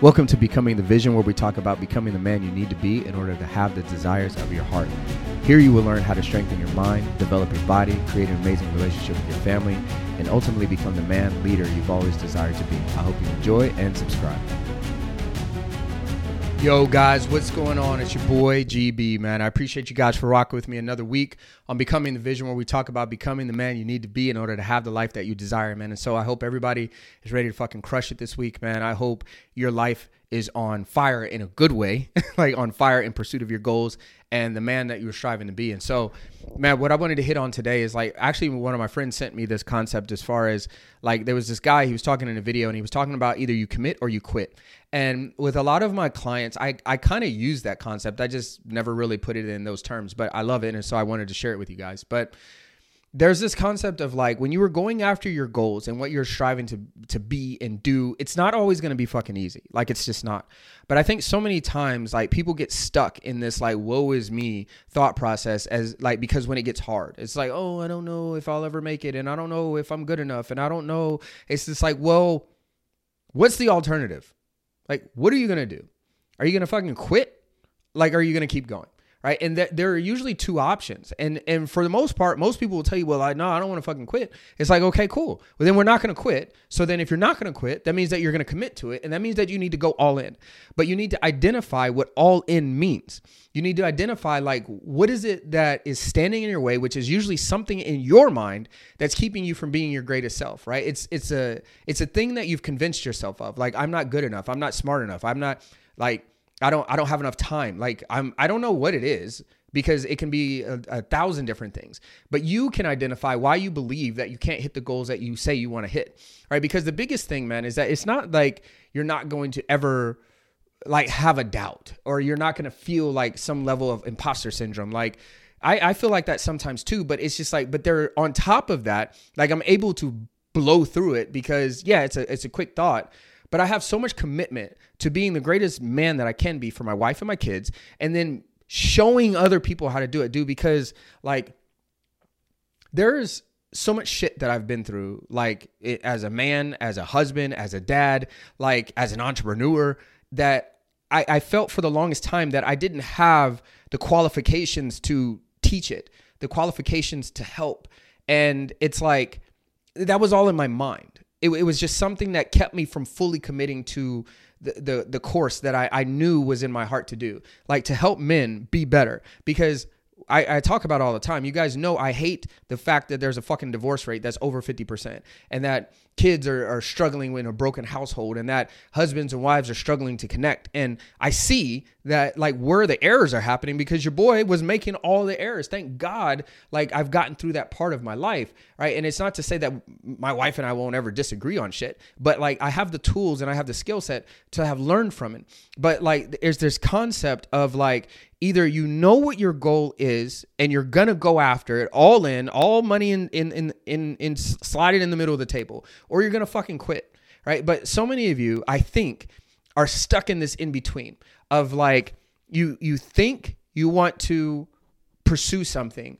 Welcome to Becoming the Vision, where we talk about becoming the man you need to be in order to have the desires of your heart. Here you will learn how to strengthen your mind, develop your body, create an amazing relationship with your family, and ultimately become the man leader you've always desired to be. I hope you enjoy and subscribe. Yo, guys, what's going on? It's your boy GB, man. I appreciate you guys for rocking with me another week on Becoming the Vision, where we talk about becoming the man you need to be in order to have the life that you desire, man. And so I hope everybody is ready to fucking crush it this week, man. I hope your life is on fire in a good way, like on fire in pursuit of your goals and the man that you're striving to be. And so, man, what I wanted to hit on today is like actually one of my friends sent me this concept as far as like there was this guy he was talking in a video and he was talking about either you commit or you quit. And with a lot of my clients, I, I kind of use that concept. I just never really put it in those terms, but I love it. And so I wanted to share it with you guys. But there's this concept of like when you were going after your goals and what you're striving to to be and do it's not always going to be fucking easy. Like it's just not. But i think so many times like people get stuck in this like woe is me thought process as like because when it gets hard. It's like oh i don't know if i'll ever make it and i don't know if i'm good enough and i don't know. It's just like well what's the alternative? Like what are you going to do? Are you going to fucking quit? Like are you going to keep going right? And that there are usually two options. And and for the most part, most people will tell you, well, I no, I don't want to fucking quit. It's like, okay, cool. Well, then we're not going to quit. So then if you're not going to quit, that means that you're going to commit to it, and that means that you need to go all in. But you need to identify what all in means. You need to identify like what is it that is standing in your way, which is usually something in your mind that's keeping you from being your greatest self, right? It's it's a it's a thing that you've convinced yourself of. Like I'm not good enough. I'm not smart enough. I'm not like I don't I don't have enough time. Like I'm I don't know what it is because it can be a, a, thousand different things. But you can identify why you believe that you can't hit the goals that you say you want to hit. Right? Because the biggest thing, man, is that it's not like you're not going to ever like have a doubt or you're not going to feel like some level of imposter syndrome. Like I, I feel like that sometimes too, but it's just like, but they're on top of that, like I'm able to blow through it because yeah, it's a it's a quick thought but I have so much commitment to being the greatest man that I can be for my wife and my kids, and then showing other people how to do it, dude, because like there's so much shit that I've been through, like it, as a man, as a husband, as a dad, like as an entrepreneur, that I, I felt for the longest time that I didn't have the qualifications to teach it, the qualifications to help. And it's like, that was all in my mind it, it was just something that kept me from fully committing to the, the, the course that I, I knew was in my heart to do, like to help men be better. Because I, I, talk about all the time. You guys know I hate the fact that there's a fucking divorce rate that's over 50% and that kids are, are struggling in a broken household and that husbands and wives are struggling to connect. And I see that like where the errors are happening because your boy was making all the errors. Thank God, like I've gotten through that part of my life, right? And it's not to say that my wife and I won't ever disagree on shit, but like I have the tools and I have the skill set to have learned from it. But like there's this concept of like either you know what your goal is and you're gonna go after it all in, all money in in in in, in slide it in the middle of the table, or you're gonna fucking quit, right? But so many of you, I think, are stuck in this in between of like you you think you want to pursue something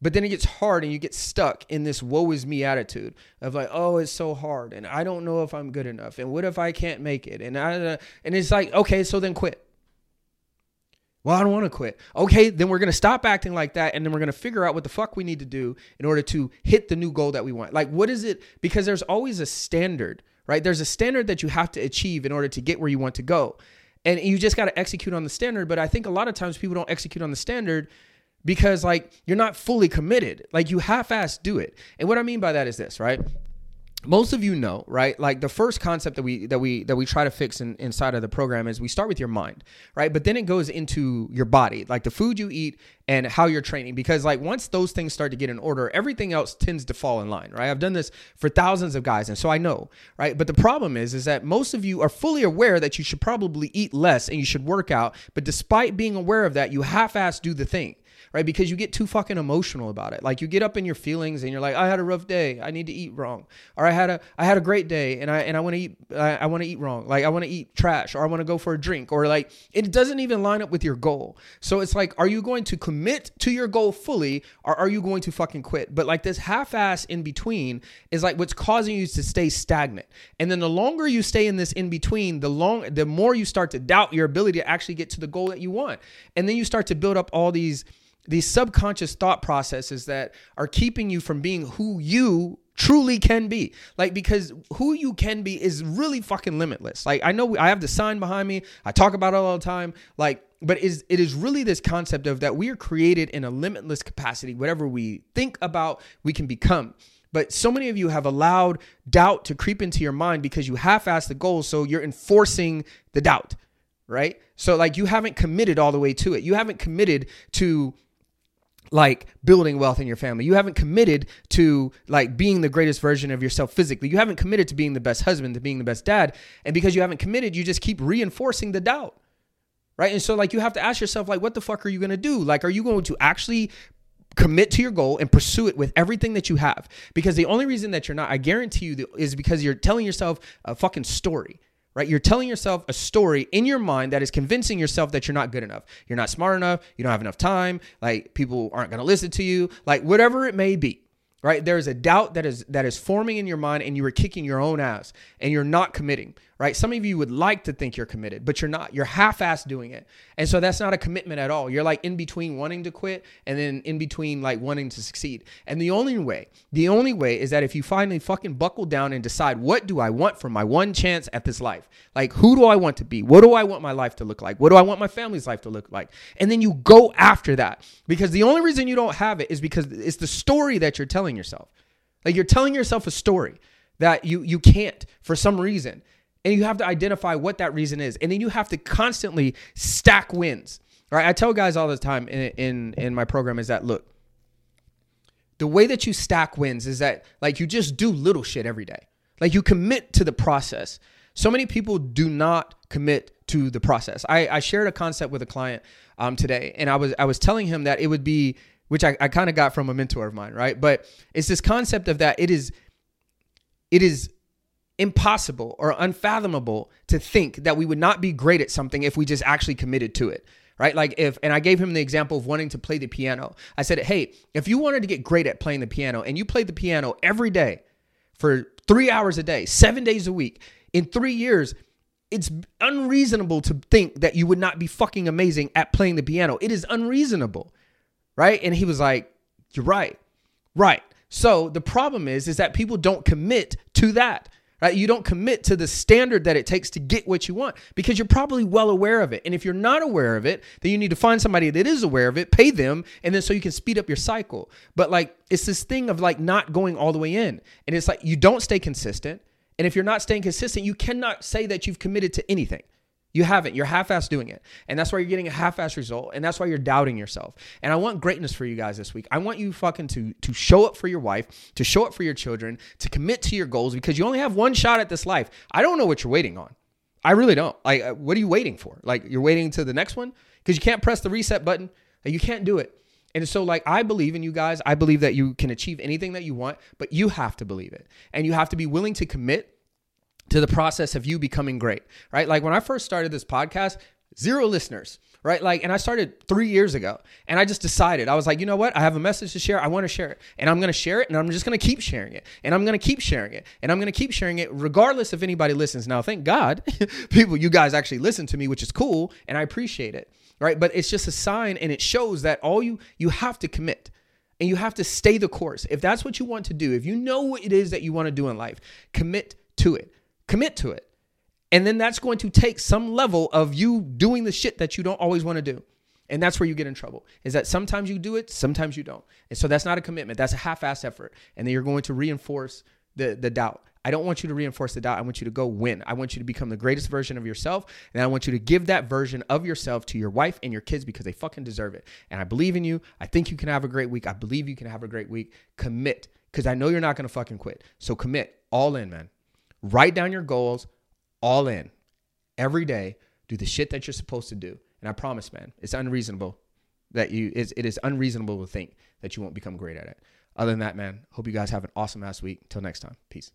but then it gets hard and you get stuck in this woe is me attitude of like oh it's so hard and i don't know if i'm good enough and what if i can't make it and i and it's like okay so then quit well, I don't want to quit. Okay, then we're going to stop acting like that and then we're going to figure out what the fuck we need to do in order to hit the new goal that we want. Like, what is it? Because there's always a standard, right? There's a standard that you have to achieve in order to get where you want to go. And you just got to execute on the standard. But I think a lot of times people don't execute on the standard because, like, you're not fully committed. Like, you half ass do it. And what I mean by that is this, right? Most of you know right? Like the first concept that we that we that we try to fix in, inside of the program is we start with your mind right? But then it goes into your body like the food you eat and how you're training. Because like once those things start to get in order everything else tends to fall in line right? I've done this for thousands of guys and so i know right? But the problem is is that most of you are fully aware that you should probably eat less and you should work out. But despite being aware of that you half-ass do the thing right? Because you get too fucking emotional about it. Like you get up in your feelings and you're like, I had a rough day. I need to eat wrong. Or I had a I had a great day and I and I want to eat I, I want to eat wrong. Like I want to eat trash or I want to go for a drink or like it doesn't even line up with your goal. So it's like, are you going to commit to your goal fully or are you going to fucking quit? But like this half-ass in between is like what's causing you to stay stagnant. And then the longer you stay in this in between, the long the more you start to doubt your ability to actually get to the goal that you want. And then you start to build up all these these subconscious thought processes that are keeping you from being who you truly can be. Like because who you can be is really fucking limitless. Like I know I have the sign behind me. I talk about it all the time. Like but is it is really this concept of that we are created in a limitless capacity. Whatever we think about, we can become. But so many of you have allowed doubt to creep into your mind because you half-assed the goal, so you're enforcing the doubt, right? So like you haven't committed all the way to it. You haven't committed to like building wealth in your family. You haven't committed to like being the greatest version of yourself physically. You haven't committed to being the best husband, to being the best dad. And because you haven't committed, you just keep reinforcing the doubt. Right? And so like you have to ask yourself like what the fuck are you going to do? Like are you going to actually commit to your goal and pursue it with everything that you have? Because the only reason that you're not, I guarantee you, is because you're telling yourself a fucking story right? You're telling yourself a story in your mind that is convincing yourself that you're not good enough. You're not smart enough. You don't have enough time. Like people aren't going to listen to you. Like whatever it may be right there is a doubt that is that is forming in your mind and you are kicking your own ass and you're not committing right? Some of you would like to think you're committed but you're not. You're half assed doing it. And so that's not a commitment at all. You're like in between wanting to quit and then in between like wanting to succeed. And the only way the only way is that if you finally fucking buckle down and decide what do i want for my one chance at this life? Like who do i want to be? What do i want my life to look like? What do i want my family's life to look like? And then you go after that. Because the only reason you don't have it is because it's the story that you're telling yourself. Like you're telling yourself a story that you you can't for some reason and you have to identify what that reason is. And then you have to constantly stack wins. Right i tell guys all the time in in, in my program is that look the way that you stack wins is that like you just do little shit every day. Like you commit to the process. So many people do not commit to the process. I, I shared a concept with a client um, today and i was i was telling him that it would be which i, I kind of got from a mentor of mine right? But it's this concept of that it is it is impossible or unfathomable to think that we would not be great at something if we just actually committed to it right? Like if and i gave him the example of wanting to play the piano. I said hey if you wanted to get great at playing the piano and you played the piano every day for three hours a day seven days a week in three years it's unreasonable to think that you would not be fucking amazing at playing the piano. It is unreasonable right? And he was like you're right. Right. So the problem is is that people don't commit to that right? You don't commit to the standard that it takes to get what you want because you're probably well aware of it. And if you're not aware of it, then you need to find somebody that is aware of it, pay them, and then so you can speed up your cycle. But like it's this thing of like not going all the way in. And it's like you don't stay consistent. And if you're not staying consistent, you cannot say that you've committed to anything. You haven't. You're half-ass doing it. And that's why you're getting a half-ass result. And that's why you're doubting yourself. And I want greatness for you guys this week. I want you fucking to to show up for your wife, to show up for your children, to commit to your goals because you only have one shot at this life. I don't know what you're waiting on. I really don't. Like uh, what are you waiting for? Like you're waiting to the next one because you can't press the reset button. You can't do it. And so, like, I believe in you guys. I believe that you can achieve anything that you want, but you have to believe it. And you have to be willing to commit to the process of you becoming great, right? Like when I first started this podcast, zero listeners, right? Like, and I started three years ago and I just decided, I was like, you know what? I have a message to share. I want to share it and I'm going to share it and I'm just going to keep sharing it and I'm going to keep sharing it and I'm going to keep sharing it regardless if anybody listens. Now, thank God, people, you guys actually listen to me, which is cool and I appreciate it, right? But it's just a sign and it shows that all you, you have to commit and you have to stay the course. If that's what you want to do, if you know what it is that you want to do in life, commit to it commit to it. And then that's going to take some level of you doing the shit that you don't always want to do. And that's where you get in trouble. Is that sometimes you do it, sometimes you don't. And so that's not a commitment. That's a half-ass effort. And then you're going to reinforce the the doubt. I don't want you to reinforce the doubt. I want you to go win. I want you to become the greatest version of yourself. And I want you to give that version of yourself to your wife and your kids because they fucking deserve it. And I believe in you. I think you can have a great week. I believe you can have a great week. Commit because I know you're not going to fucking quit. So commit all in, man. Write down your goals all in every day. Do the shit that you're supposed to do. And I promise, man, it's unreasonable. that you it's, it is unreasonable to think that you won't become great at it. Other than that, man, hope you guys have an awesome ass week. Until next time, peace.